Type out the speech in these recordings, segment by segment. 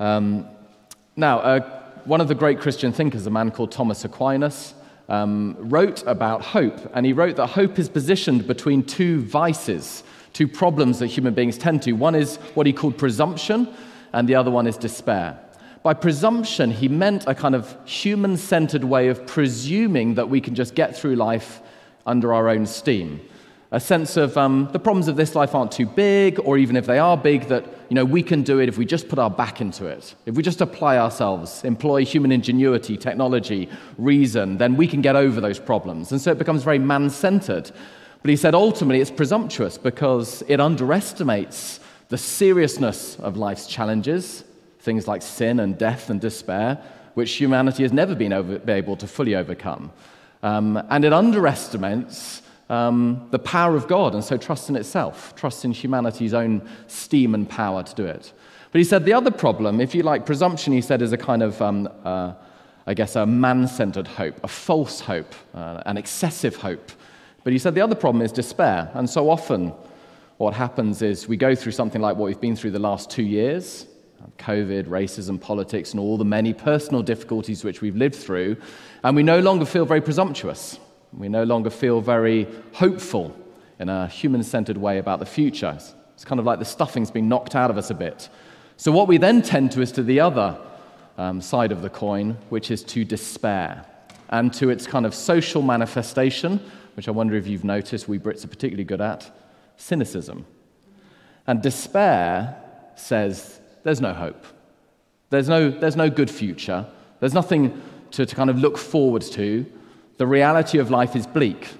Um, now, uh, one of the great Christian thinkers, a man called Thomas Aquinas, um, wrote about hope, and he wrote that hope is positioned between two vices, two problems that human beings tend to. One is what he called presumption, and the other one is despair. By presumption, he meant a kind of human centered way of presuming that we can just get through life under our own steam. A sense of um, the problems of this life aren't too big, or even if they are big, that you know, we can do it if we just put our back into it. If we just apply ourselves, employ human ingenuity, technology, reason, then we can get over those problems. And so it becomes very man centered. But he said ultimately it's presumptuous because it underestimates the seriousness of life's challenges things like sin and death and despair, which humanity has never been over, able to fully overcome. Um, and it underestimates um, the power of God, and so trust in itself, trust in humanity's own steam and power to do it. But he said the other problem, if you like, presumption, he said, is a kind of, um, uh, I guess, a man centered hope, a false hope, uh, an excessive hope. But he said the other problem is despair. And so often, what happens is we go through something like what we've been through the last two years, COVID, racism, politics, and all the many personal difficulties which we've lived through, and we no longer feel very presumptuous. We no longer feel very hopeful in a human centered way about the future. It's kind of like the stuffing's been knocked out of us a bit. So, what we then tend to is to the other um, side of the coin, which is to despair, and to its kind of social manifestation, which I wonder if you've noticed we Brits are particularly good at cynicism. And despair says there's no hope. There's no, there's no good future. There's nothing to, to kind of look forward to. The reality of life is bleak.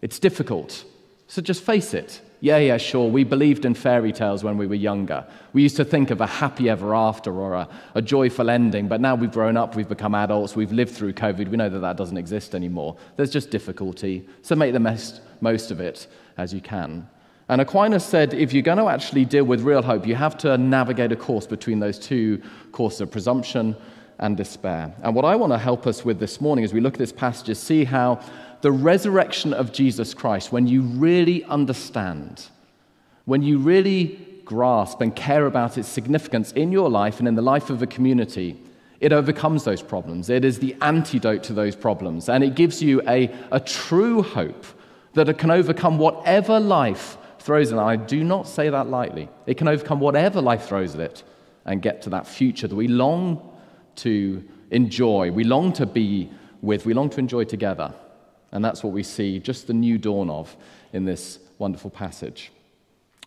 It's difficult. So just face it. Yeah, yeah, sure. We believed in fairy tales when we were younger. We used to think of a happy ever after or a, a, joyful ending, but now we've grown up, we've become adults, we've lived through COVID, we know that that doesn't exist anymore. There's just difficulty. So make the most, most of it as you can. And Aquinas said if you're going to actually deal with real hope, you have to navigate a course between those two courses of presumption and despair. And what I want to help us with this morning as we look at this passage is see how the resurrection of Jesus Christ, when you really understand, when you really grasp and care about its significance in your life and in the life of a community, it overcomes those problems. It is the antidote to those problems. And it gives you a, a true hope that it can overcome whatever life throws at it, I do not say that lightly. It can overcome whatever life throws at it and get to that future that we long to enjoy, we long to be with, we long to enjoy together. And that's what we see just the new dawn of in this wonderful passage.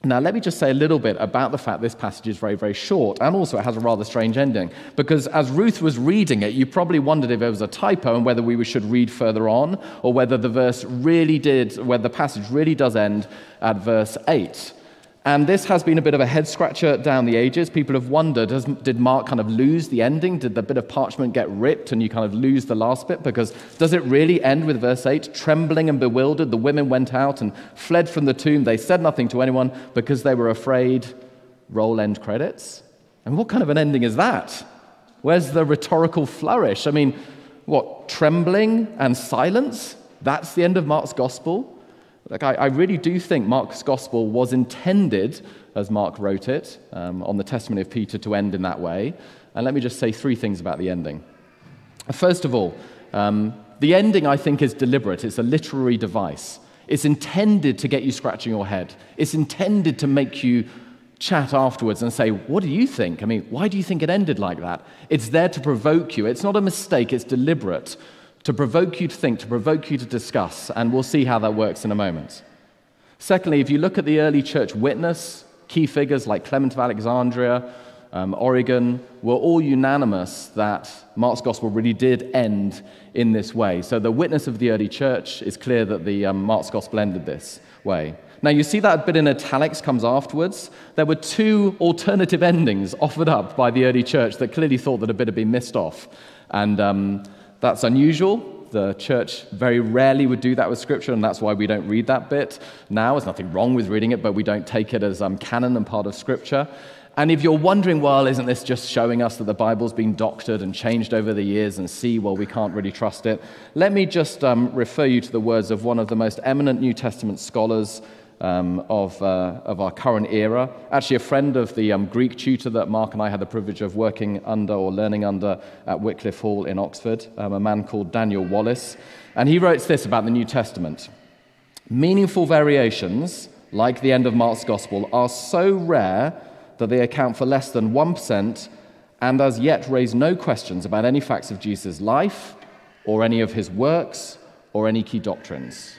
Now, let me just say a little bit about the fact this passage is very, very short, and also it has a rather strange ending. Because as Ruth was reading it, you probably wondered if it was a typo and whether we should read further on, or whether the verse really did, whether the passage really does end at verse 8. And this has been a bit of a head scratcher down the ages. People have wondered did Mark kind of lose the ending? Did the bit of parchment get ripped and you kind of lose the last bit? Because does it really end with verse 8? Trembling and bewildered, the women went out and fled from the tomb. They said nothing to anyone because they were afraid. Roll end credits. And what kind of an ending is that? Where's the rhetorical flourish? I mean, what, trembling and silence? That's the end of Mark's gospel? Like, I, I, really do think Mark's gospel was intended, as Mark wrote it, um, on the testimony of Peter, to end in that way. And let me just say three things about the ending. First of all, um, the ending, I think, is deliberate. It's a literary device. It's intended to get you scratching your head. It's intended to make you chat afterwards and say, What do you think? I mean, why do you think it ended like that? It's there to provoke you. It's not a mistake, it's deliberate to provoke you to think, to provoke you to discuss, and we'll see how that works in a moment. Secondly, if you look at the early church witness, key figures like Clement of Alexandria, um, Origen, were all unanimous that Mark's gospel really did end in this way. So the witness of the early church is clear that the um, Mark's gospel ended this way. Now, you see that bit in italics comes afterwards. There were two alternative endings offered up by the early church that clearly thought that a bit had been missed off. And um, that's unusual. The church very rarely would do that with Scripture, and that's why we don't read that bit now. There's nothing wrong with reading it, but we don't take it as um, canon and part of Scripture. And if you're wondering, well, isn't this just showing us that the Bible's been doctored and changed over the years and see, well, we can't really trust it? Let me just um, refer you to the words of one of the most eminent New Testament scholars, um, of, uh, of our current era. Actually, a friend of the um, Greek tutor that Mark and I had the privilege of working under or learning under at Wycliffe Hall in Oxford, um, a man called Daniel Wallace. And he wrote this about the New Testament Meaningful variations, like the end of Mark's Gospel, are so rare that they account for less than 1% and as yet raise no questions about any facts of Jesus' life or any of his works or any key doctrines.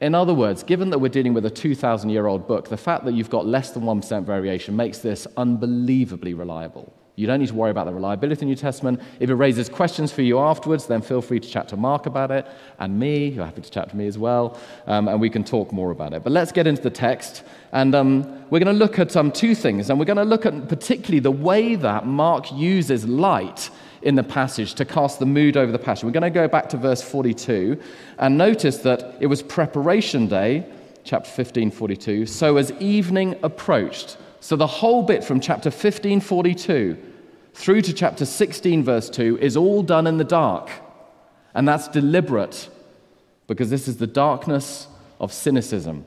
In other words, given that we're dealing with a 2,000 year old book, the fact that you've got less than 1% variation makes this unbelievably reliable. You don't need to worry about the reliability of the New Testament. If it raises questions for you afterwards, then feel free to chat to Mark about it, and me, you're happy to chat to me as well, um, and we can talk more about it. But let's get into the text, and um, we're going to look at um, two things, and we're going to look at particularly the way that Mark uses light in the passage to cast the mood over the passage. We're going to go back to verse 42 and notice that it was preparation day, chapter 15, 42. So as evening approached, so the whole bit from chapter 15, 42 through to chapter 16, verse 2 is all done in the dark. And that's deliberate because this is the darkness of cynicism.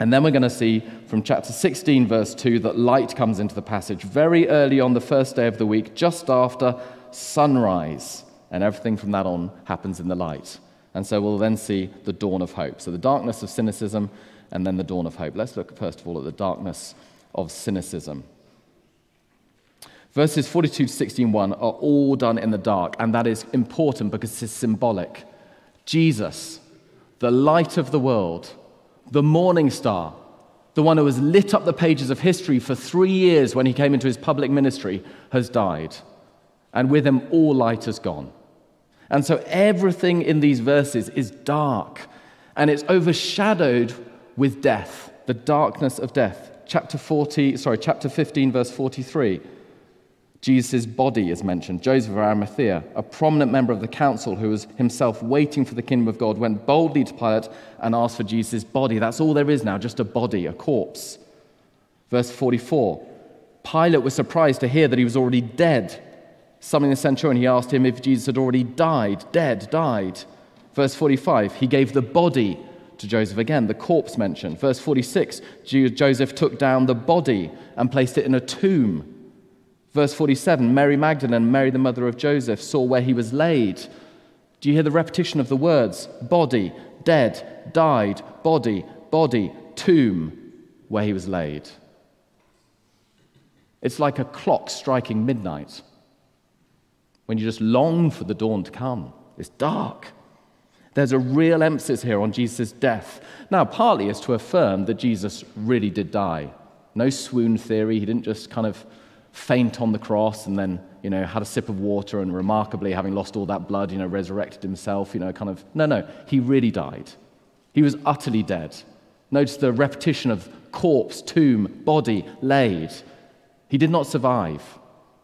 And then we're going to see from chapter 16, verse 2, that light comes into the passage very early on the first day of the week, just after sunrise, and everything from that on happens in the light. And so we'll then see the dawn of hope. So the darkness of cynicism and then the dawn of hope. Let's look first of all at the darkness of cynicism. Verses 42 to 16:1 are all done in the dark, and that is important because it's symbolic. Jesus, the light of the world, the morning star, the one who has lit up the pages of history for three years when he came into his public ministry, has died and with him all light has gone. And so everything in these verses is dark, and it's overshadowed with death, the darkness of death. Chapter 40, sorry, chapter 15, verse 43. Jesus' body is mentioned. Joseph of Arimathea, a prominent member of the council who was himself waiting for the kingdom of God, went boldly to Pilate and asked for Jesus' body. That's all there is now, just a body, a corpse. Verse 44 Pilate was surprised to hear that he was already dead Summoning the centurion, he asked him if Jesus had already died, dead, died. Verse 45, he gave the body to Joseph again, the corpse mentioned. Verse 46, Joseph took down the body and placed it in a tomb. Verse 47, Mary Magdalene, Mary the mother of Joseph, saw where he was laid. Do you hear the repetition of the words? Body, dead, died, body, body, tomb, where he was laid. It's like a clock striking midnight when you just long for the dawn to come. It's dark. There's a real emphasis here on Jesus' death. Now, partly is to affirm that Jesus really did die. No swoon theory. He didn't just kind of faint on the cross and then, you know, had a sip of water and remarkably, having lost all that blood, you know, resurrected himself, you know, kind of. No, no. He really died. He was utterly dead. Notice the repetition of corpse, tomb, body, laid. He did not survive.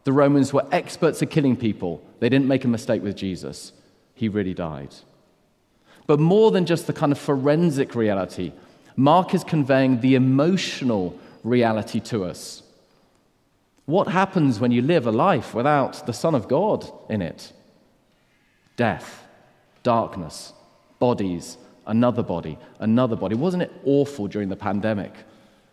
The Romans were experts at killing people. They didn't make a mistake with Jesus. He really died. But more than just the kind of forensic reality, Mark is conveying the emotional reality to us. What happens when you live a life without the Son of God in it? Death, darkness, bodies, another body, another body. Wasn't it awful during the pandemic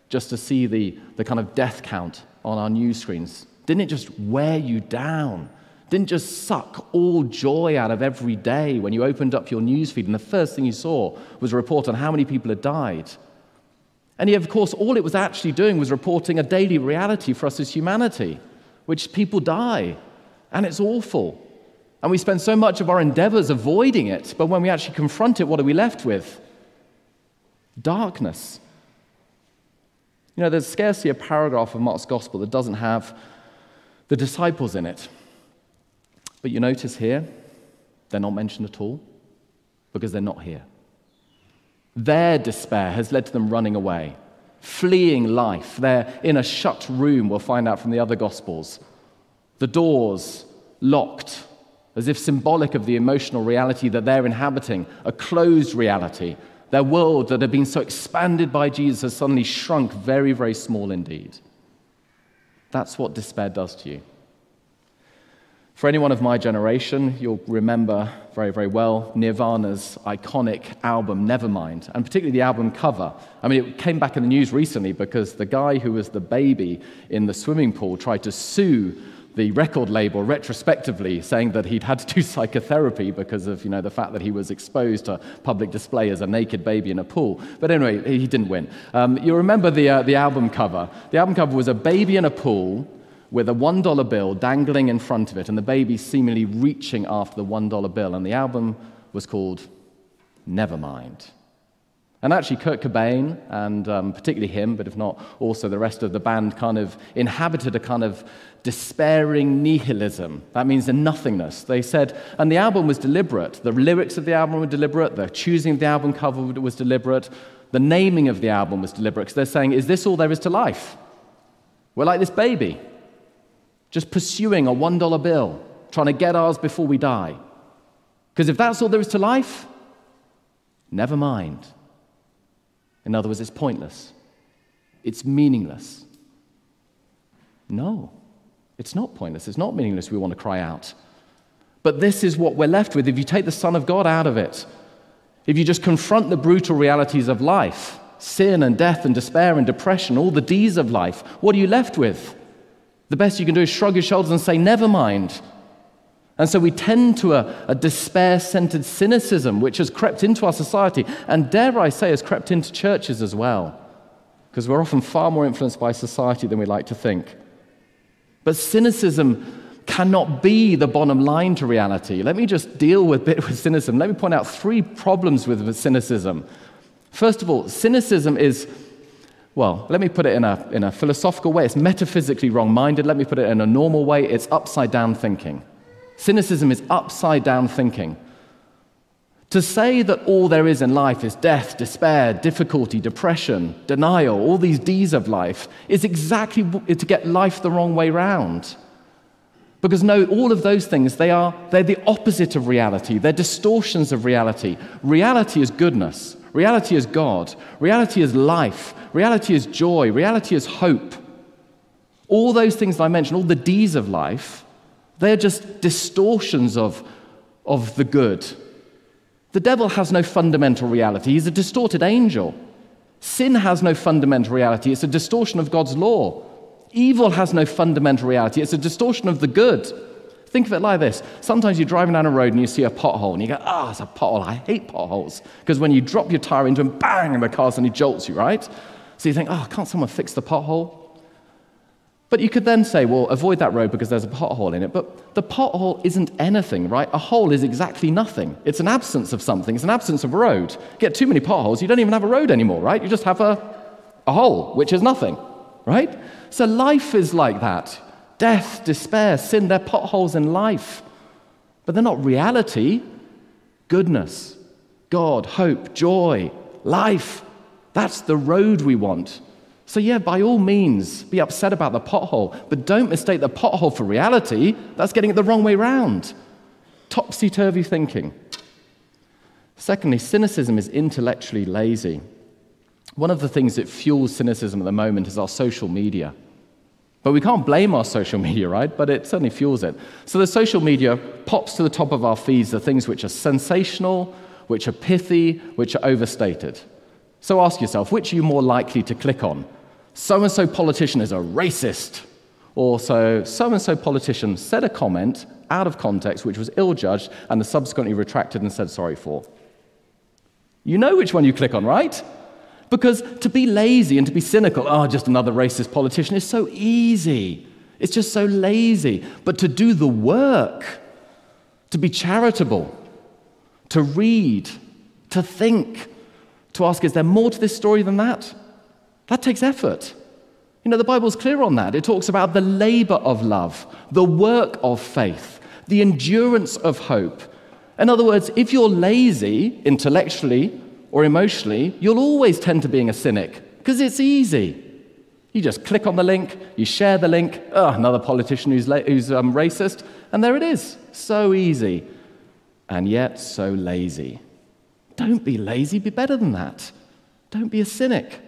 just to see the, the kind of death count on our news screens? Didn't it just wear you down? Didn't just suck all joy out of every day when you opened up your newsfeed and the first thing you saw was a report on how many people had died? And yet, of course, all it was actually doing was reporting a daily reality for us as humanity, which people die, and it's awful. And we spend so much of our endeavors avoiding it, but when we actually confront it, what are we left with? Darkness. You know, there's scarcely a paragraph of Mark's gospel that doesn't have the disciples in it. But you notice here, they're not mentioned at all because they're not here. Their despair has led to them running away, fleeing life. They're in a shut room, we'll find out from the other Gospels. The doors locked, as if symbolic of the emotional reality that they're inhabiting, a closed reality. Their world that had been so expanded by Jesus has suddenly shrunk very, very small indeed. That's what despair does to you. For anyone of my generation, you'll remember very, very well Nirvana's iconic album, Nevermind, and particularly the album cover. I mean, it came back in the news recently because the guy who was the baby in the swimming pool tried to sue the record label retrospectively, saying that he'd had to do psychotherapy because of you know, the fact that he was exposed to public display as a naked baby in a pool. But anyway, he didn't win. Um, you remember the, uh, the album cover. The album cover was a baby in a pool with a $1 bill dangling in front of it, and the baby seemingly reaching after the $1 bill. And the album was called Nevermind. And actually, Kurt Cobain, and um, particularly him, but if not also the rest of the band, kind of inhabited a kind of despairing nihilism. That means a nothingness. They said, and the album was deliberate. The lyrics of the album were deliberate. The choosing of the album cover was deliberate. The naming of the album was deliberate. Because they're saying, is this all there is to life? We're like this baby just pursuing a $1 bill, trying to get ours before we die. Because if that's all there is to life, never mind. In other words, it's pointless, it's meaningless. No, it's not pointless, it's not meaningless. We want to cry out. But this is what we're left with if you take the Son of God out of it. If you just confront the brutal realities of life, sin and death and despair and depression, all the D's of life, what are you left with? The best you can do is shrug your shoulders and say, never mind. And so we tend to a, a despair centered cynicism which has crept into our society, and dare I say, has crept into churches as well, because we're often far more influenced by society than we like to think. But cynicism cannot be the bottom line to reality. Let me just deal with a bit with cynicism. Let me point out three problems with cynicism. First of all, cynicism is well, let me put it in a, in a philosophical way. It's metaphysically wrong minded. Let me put it in a normal way. It's upside down thinking. Cynicism is upside down thinking. To say that all there is in life is death, despair, difficulty, depression, denial, all these D's of life, is exactly to get life the wrong way round. Because no, all of those things, they are, they're the opposite of reality. They're distortions of reality. Reality is goodness. Reality is God. Reality is life. Reality is joy. Reality is hope. All those things I mentioned, all the D's of life, they're just distortions of, of the good. The devil has no fundamental reality. He's a distorted angel. Sin has no fundamental reality. It's a distortion of God's law. Evil has no fundamental reality, it's a distortion of the good. Think of it like this. Sometimes you're driving down a road and you see a pothole and you go, ah, oh, it's a pothole. I hate potholes. Because when you drop your tire into them, bang, and the car suddenly jolts you, right? So you think, oh, can't someone fix the pothole? But you could then say, well, avoid that road because there's a pothole in it. But the pothole isn't anything, right? A hole is exactly nothing. It's an absence of something, it's an absence of a road. Get too many potholes, you don't even have a road anymore, right? You just have a, a hole, which is nothing, right? So life is like that death, despair, sin, they're potholes in life. But they're not reality. Goodness, God, hope, joy, life. That's the road we want. So, yeah, by all means, be upset about the pothole, but don't mistake the pothole for reality. That's getting it the wrong way round. Topsy turvy thinking. Secondly, cynicism is intellectually lazy. One of the things that fuels cynicism at the moment is our social media. But we can't blame our social media, right? But it certainly fuels it. So the social media pops to the top of our feeds the things which are sensational, which are pithy, which are overstated. So ask yourself, which are you more likely to click on? So and so politician is a racist. Or so so and so politician said a comment out of context which was ill judged and is subsequently retracted and said sorry for. You know which one you click on, right? Because to be lazy and to be cynical, oh, just another racist politician, is so easy. It's just so lazy. But to do the work, to be charitable, to read, to think, to ask, is there more to this story than that? That takes effort. You know, the Bible's clear on that. It talks about the labor of love, the work of faith, the endurance of hope. In other words, if you're lazy intellectually or emotionally, you'll always tend to being a cynic because it's easy. You just click on the link, you share the link, oh, another politician who's, la- who's um, racist, and there it is. So easy, and yet so lazy. Don't be lazy, be better than that. Don't be a cynic.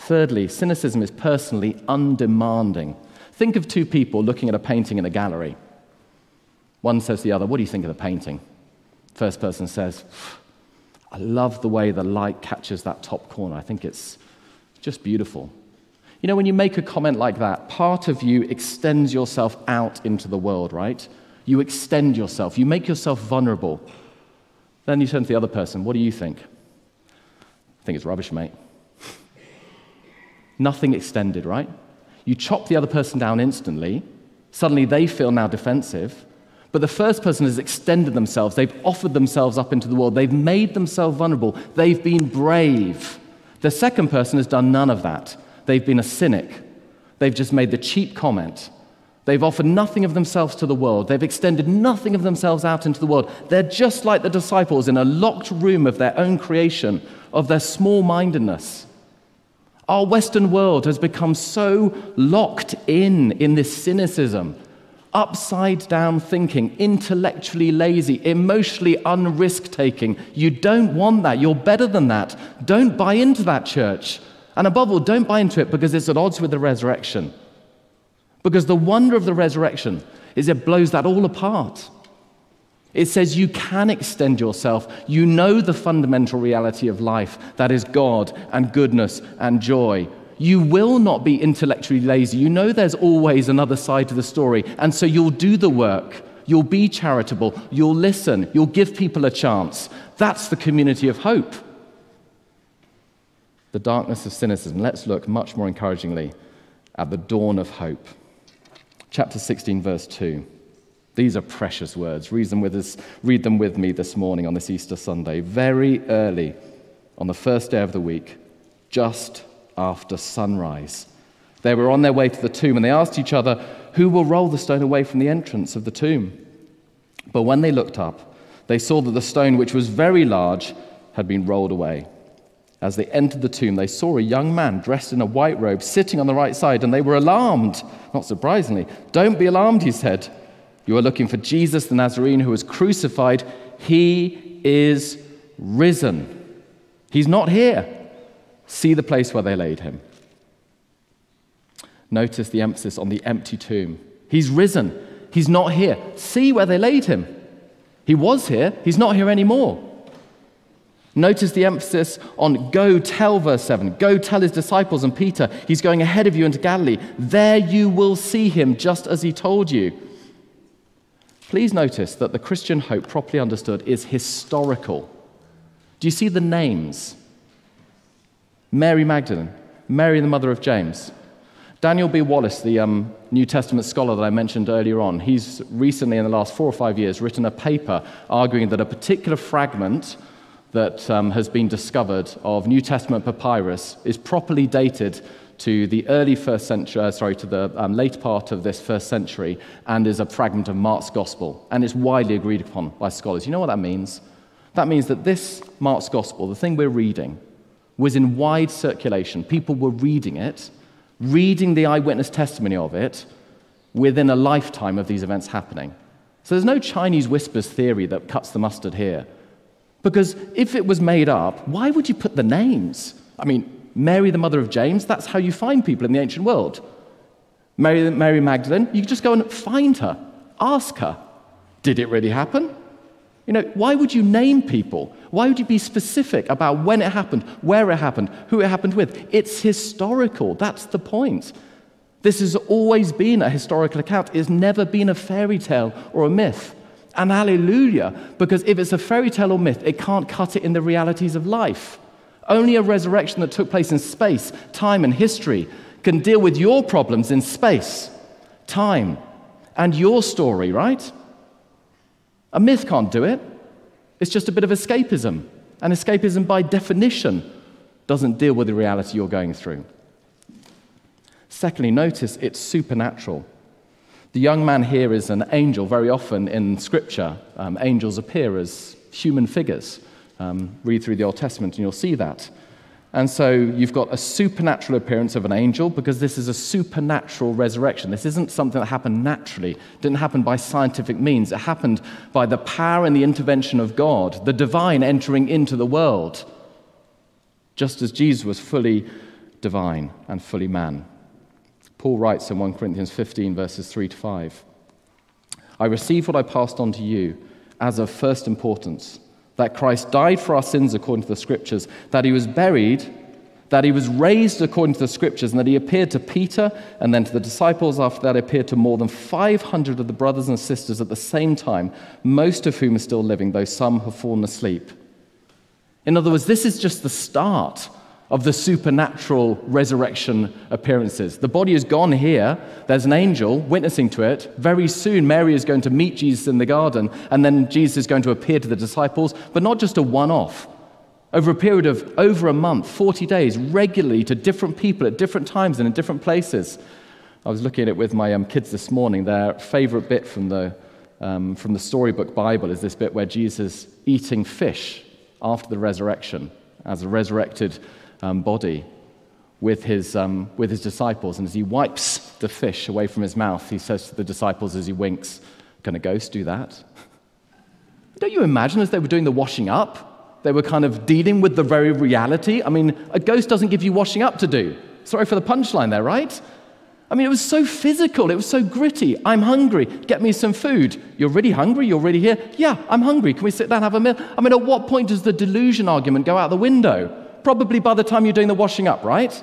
Thirdly, cynicism is personally undemanding. Think of two people looking at a painting in a gallery. One says to the other, What do you think of the painting? First person says, I love the way the light catches that top corner. I think it's just beautiful. You know, when you make a comment like that, part of you extends yourself out into the world, right? You extend yourself, you make yourself vulnerable. Then you turn to the other person, What do you think? I think it's rubbish, mate. Nothing extended, right? You chop the other person down instantly. Suddenly they feel now defensive. But the first person has extended themselves. They've offered themselves up into the world. They've made themselves vulnerable. They've been brave. The second person has done none of that. They've been a cynic. They've just made the cheap comment. They've offered nothing of themselves to the world. They've extended nothing of themselves out into the world. They're just like the disciples in a locked room of their own creation, of their small mindedness. Our Western world has become so locked in in this cynicism, upside down thinking, intellectually lazy, emotionally unrisk taking. You don't want that. You're better than that. Don't buy into that church. And above all, don't buy into it because it's at odds with the resurrection. Because the wonder of the resurrection is it blows that all apart. It says you can extend yourself. You know the fundamental reality of life that is God and goodness and joy. You will not be intellectually lazy. You know there's always another side to the story. And so you'll do the work. You'll be charitable. You'll listen. You'll give people a chance. That's the community of hope. The darkness of cynicism. Let's look much more encouragingly at the dawn of hope. Chapter 16, verse 2. These are precious words. Read them, with us, read them with me this morning on this Easter Sunday. Very early on the first day of the week, just after sunrise, they were on their way to the tomb and they asked each other, Who will roll the stone away from the entrance of the tomb? But when they looked up, they saw that the stone, which was very large, had been rolled away. As they entered the tomb, they saw a young man dressed in a white robe sitting on the right side, and they were alarmed. Not surprisingly. Don't be alarmed, he said. You are looking for Jesus the Nazarene who was crucified. He is risen. He's not here. See the place where they laid him. Notice the emphasis on the empty tomb. He's risen. He's not here. See where they laid him. He was here. He's not here anymore. Notice the emphasis on go tell, verse 7. Go tell his disciples and Peter, he's going ahead of you into Galilee. There you will see him just as he told you. Please notice that the Christian hope, properly understood, is historical. Do you see the names? Mary Magdalene, Mary, the mother of James. Daniel B. Wallace, the um, New Testament scholar that I mentioned earlier on, he's recently, in the last four or five years, written a paper arguing that a particular fragment that um, has been discovered of New Testament papyrus is properly dated to the early first century, uh, sorry, to the um, late part of this first century, and is a fragment of Mark's gospel, and it's widely agreed upon by scholars. You know what that means? That means that this Mark's gospel, the thing we're reading, was in wide circulation. People were reading it, reading the eyewitness testimony of it within a lifetime of these events happening. So there's no Chinese whispers theory that cuts the mustard here. Because if it was made up, why would you put the names? I mean, Mary, the mother of James, that's how you find people in the ancient world. Mary, Mary Magdalene, you just go and find her, ask her, did it really happen? You know, why would you name people? Why would you be specific about when it happened, where it happened, who it happened with? It's historical. That's the point. This has always been a historical account. It's never been a fairy tale or a myth. And hallelujah, because if it's a fairy tale or myth, it can't cut it in the realities of life. Only a resurrection that took place in space, time, and history can deal with your problems in space, time, and your story, right? A myth can't do it. It's just a bit of escapism. And escapism, by definition, doesn't deal with the reality you're going through. Secondly, notice it's supernatural. The young man here is an angel. Very often in Scripture, um, angels appear as human figures. Um, read through the Old Testament and you'll see that. And so you've got a supernatural appearance of an angel because this is a supernatural resurrection. This isn't something that happened naturally, it didn't happen by scientific means. It happened by the power and the intervention of God, the divine entering into the world, just as Jesus was fully divine and fully man. Paul writes in 1 Corinthians 15, verses 3 to 5. I received what I passed on to you as of first importance that Christ died for our sins according to the scriptures, that he was buried, that he was raised according to the scriptures, and that he appeared to Peter and then to the disciples. After that, appeared to more than 500 of the brothers and sisters at the same time, most of whom are still living, though some have fallen asleep. In other words, this is just the start of the supernatural resurrection appearances. The body is gone here. There's an angel witnessing to it. Very soon, Mary is going to meet Jesus in the garden, and then Jesus is going to appear to the disciples, but not just a one off. Over a period of over a month, 40 days, regularly to different people at different times and in different places. I was looking at it with my um, kids this morning. Their favorite bit from the, um, from the storybook Bible is this bit where Jesus is eating fish after the resurrection as a resurrected um, body with his, um, with his disciples. And as he wipes the fish away from his mouth, he says to the disciples as he winks, Can a ghost do that? Don't you imagine as they were doing the washing up, they were kind of dealing with the very reality? I mean, a ghost doesn't give you washing up to do. Sorry for the punchline there, right? I mean, it was so physical. It was so gritty. I'm hungry. Get me some food. You're really hungry? You're really here? Yeah, I'm hungry. Can we sit down and have a meal? I mean, at what point does the delusion argument go out the window? Probably by the time you're doing the washing up, right?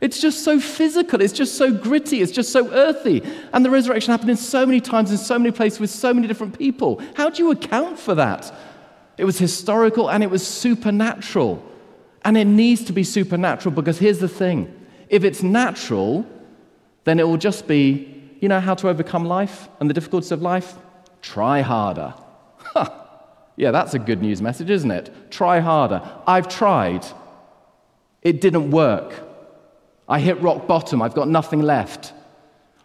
It's just so physical, it's just so gritty, it's just so earthy. And the resurrection happened in so many times, in so many places, with so many different people. How do you account for that? It was historical and it was supernatural. And it needs to be supernatural because here's the thing if it's natural, then it will just be you know how to overcome life and the difficulties of life? Try harder. Yeah, that's a good news message, isn't it? Try harder. I've tried. It didn't work. I hit rock bottom. I've got nothing left.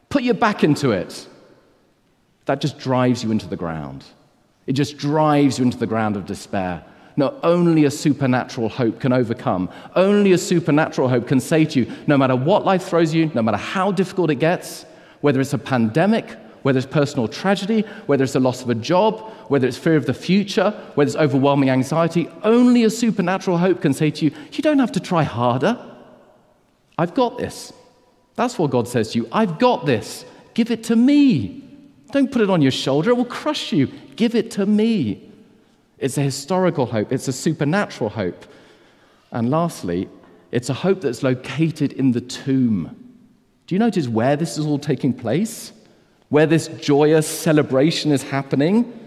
Put your back into it. That just drives you into the ground. It just drives you into the ground of despair. No, only a supernatural hope can overcome. Only a supernatural hope can say to you no matter what life throws you, no matter how difficult it gets, whether it's a pandemic whether it's personal tragedy, whether it's the loss of a job, whether it's fear of the future, whether it's overwhelming anxiety, only a supernatural hope can say to you, You don't have to try harder. I've got this. That's what God says to you. I've got this. Give it to me. Don't put it on your shoulder, it will crush you. Give it to me. It's a historical hope, it's a supernatural hope. And lastly, it's a hope that's located in the tomb. Do you notice where this is all taking place? Where this joyous celebration is happening?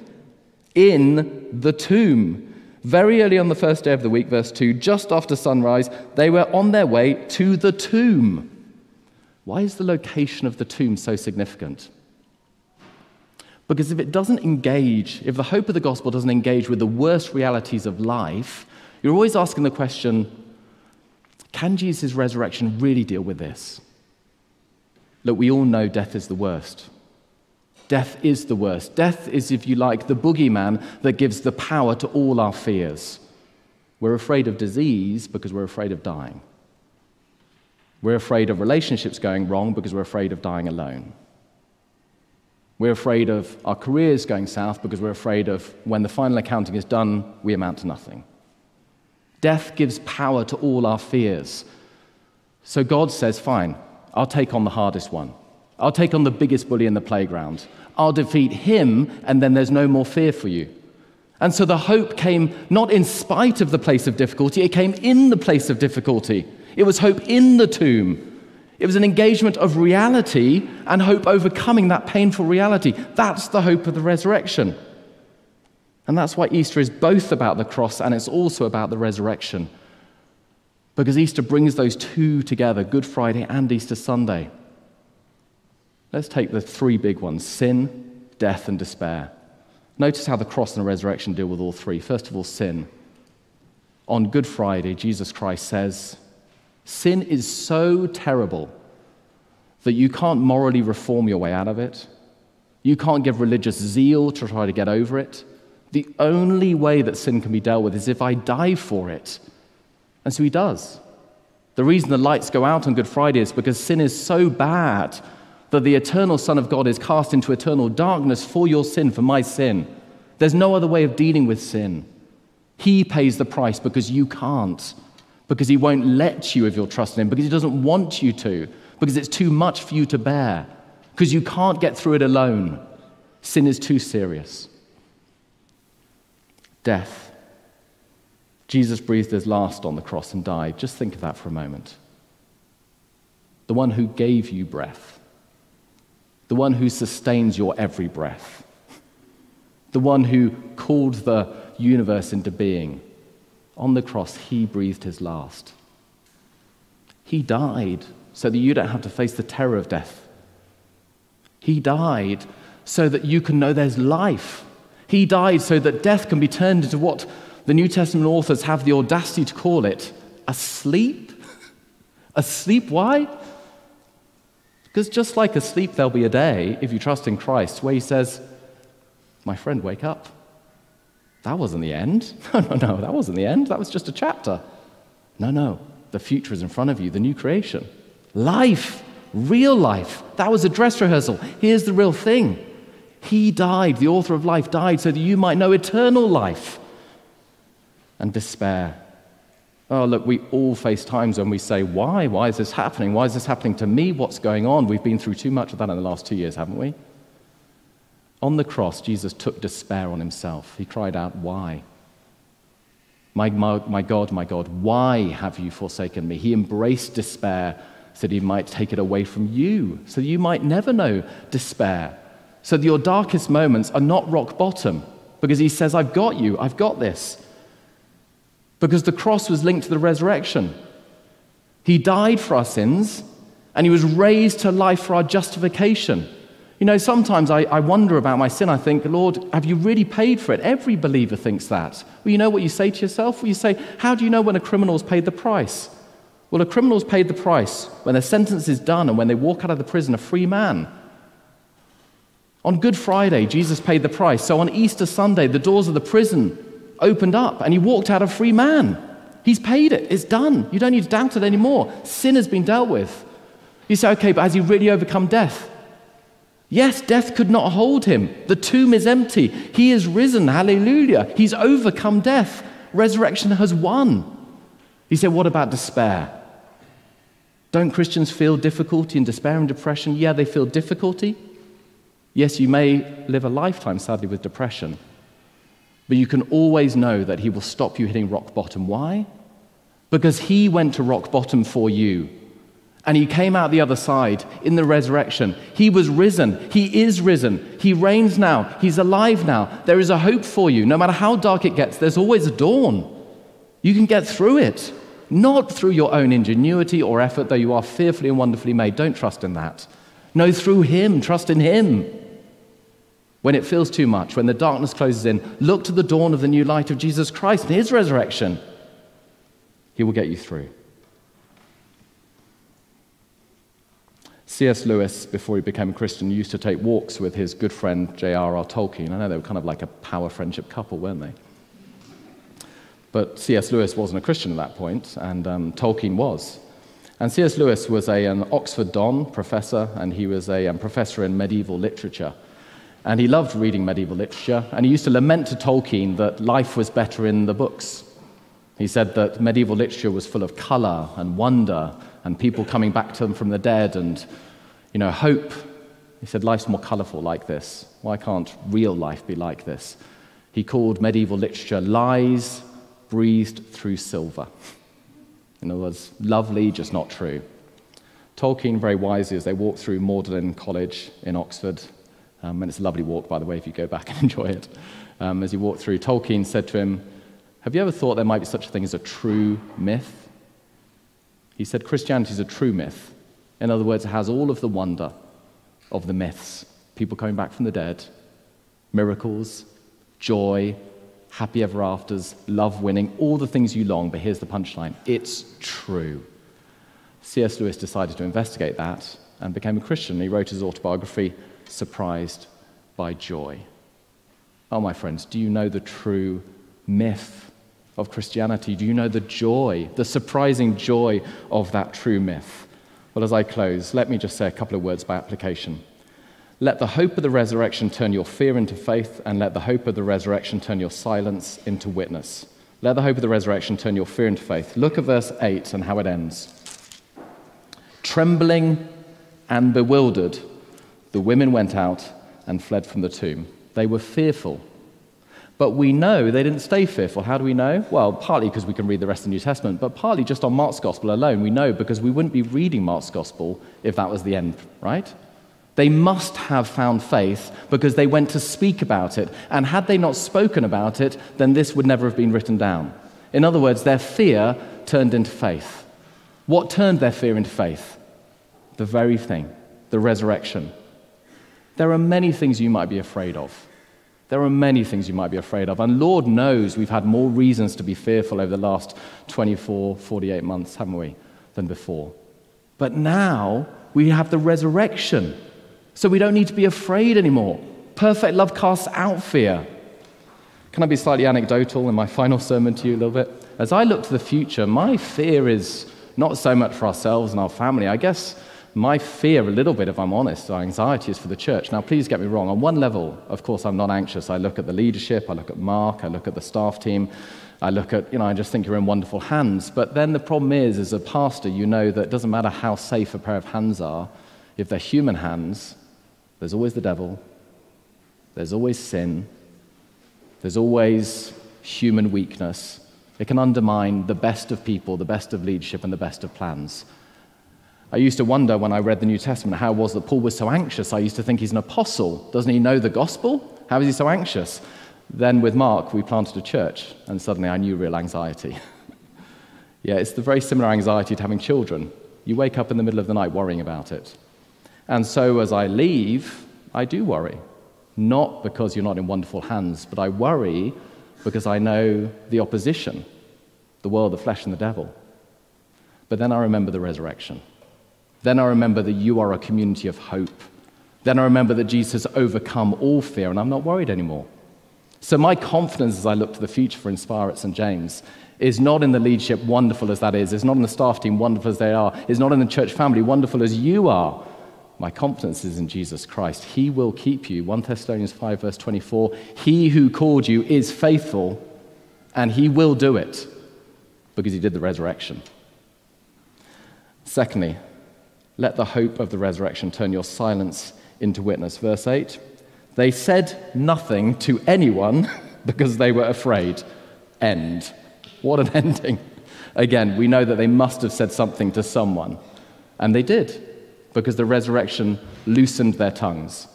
In the tomb. Very early on the first day of the week, verse 2, just after sunrise, they were on their way to the tomb. Why is the location of the tomb so significant? Because if it doesn't engage, if the hope of the gospel doesn't engage with the worst realities of life, you're always asking the question can Jesus' resurrection really deal with this? Look, we all know death is the worst. Death is the worst. Death is, if you like, the boogeyman that gives the power to all our fears. We're afraid of disease because we're afraid of dying. We're afraid of relationships going wrong because we're afraid of dying alone. We're afraid of our careers going south because we're afraid of when the final accounting is done, we amount to nothing. Death gives power to all our fears. So God says, fine, I'll take on the hardest one. I'll take on the biggest bully in the playground. I'll defeat him, and then there's no more fear for you. And so the hope came not in spite of the place of difficulty, it came in the place of difficulty. It was hope in the tomb. It was an engagement of reality and hope overcoming that painful reality. That's the hope of the resurrection. And that's why Easter is both about the cross and it's also about the resurrection. Because Easter brings those two together Good Friday and Easter Sunday. Let's take the three big ones sin, death, and despair. Notice how the cross and the resurrection deal with all three. First of all, sin. On Good Friday, Jesus Christ says, Sin is so terrible that you can't morally reform your way out of it. You can't give religious zeal to try to get over it. The only way that sin can be dealt with is if I die for it. And so he does. The reason the lights go out on Good Friday is because sin is so bad that the eternal Son of God is cast into eternal darkness for your sin, for my sin. There's no other way of dealing with sin. He pays the price because you can't, because He won't let you if you're trusting Him, because He doesn't want you to, because it's too much for you to bear, because you can't get through it alone. Sin is too serious. Death. Jesus breathed his last on the cross and died. Just think of that for a moment. The one who gave you breath, the one who sustains your every breath, the one who called the universe into being. On the cross, he breathed his last. He died so that you don't have to face the terror of death. He died so that you can know there's life. He died so that death can be turned into what the New Testament authors have the audacity to call it a sleep. a sleep, why? Because just like asleep, there'll be a day, if you trust in Christ, where he says, My friend, wake up. That wasn't the end. No, no, no, that wasn't the end. That was just a chapter. No, no, the future is in front of you, the new creation. Life, real life. That was a dress rehearsal. Here's the real thing He died, the author of life died, so that you might know eternal life and despair. Oh, look, we all face times when we say, Why? Why is this happening? Why is this happening to me? What's going on? We've been through too much of that in the last two years, haven't we? On the cross, Jesus took despair on himself. He cried out, Why? My, my, my God, my God, why have you forsaken me? He embraced despair so that he might take it away from you, so you might never know despair, so that your darkest moments are not rock bottom, because he says, I've got you, I've got this. Because the cross was linked to the resurrection. He died for our sins, and he was raised to life for our justification. You know, sometimes I, I, wonder about my sin. I think, Lord, have you really paid for it? Every believer thinks that. Well, you know what you say to yourself? Well, you say, How do you know when a criminal's paid the price? Well, a criminal's paid the price when their sentence is done and when they walk out of the prison a free man. On Good Friday, Jesus paid the price. So on Easter Sunday, the doors of the prison opened up and he walked out a free man. He's paid it. It's done. You don't need to doubt it anymore. Sin has been dealt with. You say, okay, but has he really overcome death? Yes, death could not hold him. The tomb is empty. He is risen. Hallelujah. He's overcome death. Resurrection has won. He said, What about despair? Don't Christians feel difficulty and despair and depression? Yeah, they feel difficulty. Yes, you may live a lifetime, sadly, with depression. But you can always know that He will stop you hitting rock bottom. Why? Because He went to rock bottom for you. And He came out the other side in the resurrection. He was risen. He is risen. He reigns now. He's alive now. There is a hope for you. No matter how dark it gets, there's always a dawn. You can get through it. Not through your own ingenuity or effort, though you are fearfully and wonderfully made. Don't trust in that. No, through Him. Trust in Him. When it feels too much, when the darkness closes in, look to the dawn of the new light of Jesus Christ and his resurrection. He will get you through. C.S. Lewis, before he became a Christian, used to take walks with his good friend J.R.R. Tolkien. I know they were kind of like a power friendship couple, weren't they? But C.S. Lewis wasn't a Christian at that point, and um, Tolkien was. And C.S. Lewis was a, an Oxford Don professor, and he was a um, professor in medieval literature. And he loved reading medieval literature, and he used to lament to Tolkien that life was better in the books. He said that medieval literature was full of color and wonder and people coming back to them from the dead and, you know, hope. He said life's more colorful like this. Why can't real life be like this? He called medieval literature lies breathed through silver. In other words, lovely, just not true. Tolkien, very wisely, as they walked through Magdalen College in Oxford, um, and it's a lovely walk, by the way, if you go back and enjoy it. Um, as he walked through, Tolkien said to him, Have you ever thought there might be such a thing as a true myth? He said, Christianity is a true myth. In other words, it has all of the wonder of the myths people coming back from the dead, miracles, joy, happy ever afters, love winning, all the things you long, but here's the punchline it's true. C.S. Lewis decided to investigate that and became a Christian. He wrote his autobiography, surprised by joy. Oh, my friends, do you know the true myth of Christianity? Do you know the joy, the surprising joy of that true myth? Well, as I close, let me just say a couple of words by application. Let the hope of the resurrection turn your fear into faith, and let the hope of the resurrection turn your silence into witness. Let the hope of the resurrection turn your fear into faith. Look at verse 8 and how it ends. Trembling and bewildered, the women went out and fled from the tomb. They were fearful. But we know they didn't stay fearful. How do we know? Well, partly because we can read the rest of the New Testament, but partly just on Mark's Gospel alone. We know because we wouldn't be reading Mark's Gospel if that was the end, right? They must have found faith because they went to speak about it. And had they not spoken about it, then this would never have been written down. In other words, their fear turned into faith. What turned their fear into faith? The very thing, the resurrection. There are many things you might be afraid of. There are many things you might be afraid of. And Lord knows we've had more reasons to be fearful over the last 24, 48 months, haven't we, than before. But now we have the resurrection. So we don't need to be afraid anymore. Perfect love casts out fear. Can I be slightly anecdotal in my final sermon to you a little bit? As I look to the future, my fear is not so much for ourselves and our family. I guess my fear, a little bit, if I'm honest, our anxiety is for the church. Now, please get me wrong. On one level, of course, I'm not anxious. I look at the leadership, I look at Mark, I look at the staff team, I look at, you know, I just think you're in wonderful hands. But then the problem is, as a pastor, you know that it doesn't matter how safe a pair of hands are, if they're human hands, there's always the devil, there's always sin, there's always human weakness. It can undermine the best of people, the best of leadership, and the best of plans. I used to wonder when I read the New Testament how it was that Paul was so anxious. I used to think he's an apostle. Doesn't he know the gospel? How is he so anxious? Then with Mark, we planted a church, and suddenly I knew real anxiety. yeah, it's the very similar anxiety to having children. You wake up in the middle of the night worrying about it. And so as I leave, I do worry. Not because you're not in wonderful hands, but I worry because I know the opposition the world, the flesh, and the devil. But then I remember the resurrection. Then I remember that you are a community of hope. Then I remember that Jesus has overcome all fear, and I'm not worried anymore. So, my confidence as I look to the future for Inspire at St. James is not in the leadership, wonderful as that is, it's not in the staff team, wonderful as they are, it's not in the church family, wonderful as you are. My confidence is in Jesus Christ. He will keep you. 1 Thessalonians 5, verse 24. He who called you is faithful, and he will do it because he did the resurrection. Secondly, let the hope of the resurrection turn your silence into witness. Verse 8 They said nothing to anyone because they were afraid. End. What an ending. Again, we know that they must have said something to someone, and they did because the resurrection loosened their tongues.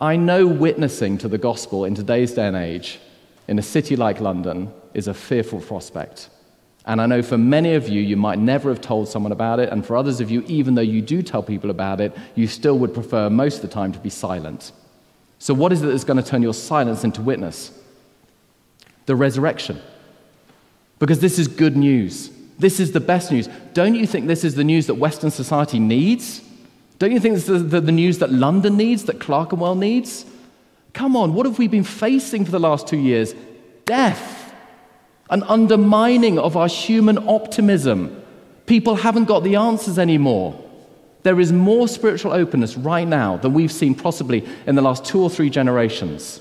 I know witnessing to the gospel in today's day and age in a city like London is a fearful prospect. And I know for many of you, you might never have told someone about it. And for others of you, even though you do tell people about it, you still would prefer most of the time to be silent. So, what is it that's going to turn your silence into witness? The resurrection. Because this is good news. This is the best news. Don't you think this is the news that Western society needs? Don't you think this is the, news that London needs, that Clerkenwell needs? Come on, what have we been facing for the last two years? Death, an undermining of our human optimism. People haven't got the answers anymore. There is more spiritual openness right now than we've seen possibly in the last two or three generations.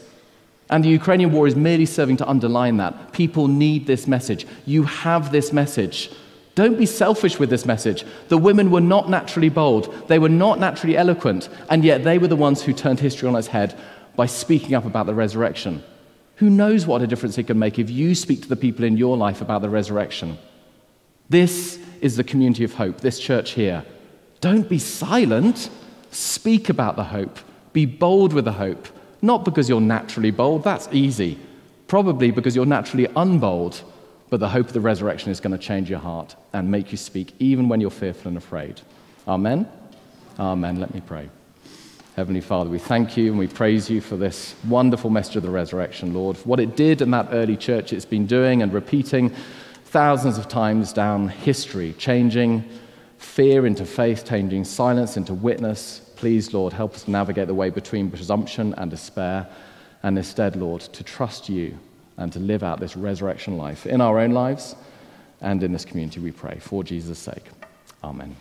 And the Ukrainian war is merely serving to underline that. People need this message. You have this message. Don't be selfish with this message. The women were not naturally bold, they were not naturally eloquent, and yet they were the ones who turned history on its head by speaking up about the resurrection. Who knows what a difference it can make if you speak to the people in your life about the resurrection? This is the community of hope, this church here. Don't be silent. Speak about the hope. Be bold with the hope. Not because you're naturally bold, that's easy. Probably because you're naturally unbold, but the hope of the resurrection is going to change your heart and make you speak even when you're fearful and afraid. Amen? Amen. Let me pray. Heavenly Father, we thank you and we praise you for this wonderful message of the resurrection, Lord. For what it did in that early church, it's been doing and repeating thousands of times down history, changing fear into faith, changing silence into witness, Please, Lord, help us navigate the way between presumption and despair, and instead, Lord, to trust you and to live out this resurrection life in our own lives and in this community, we pray. For Jesus' sake. Amen.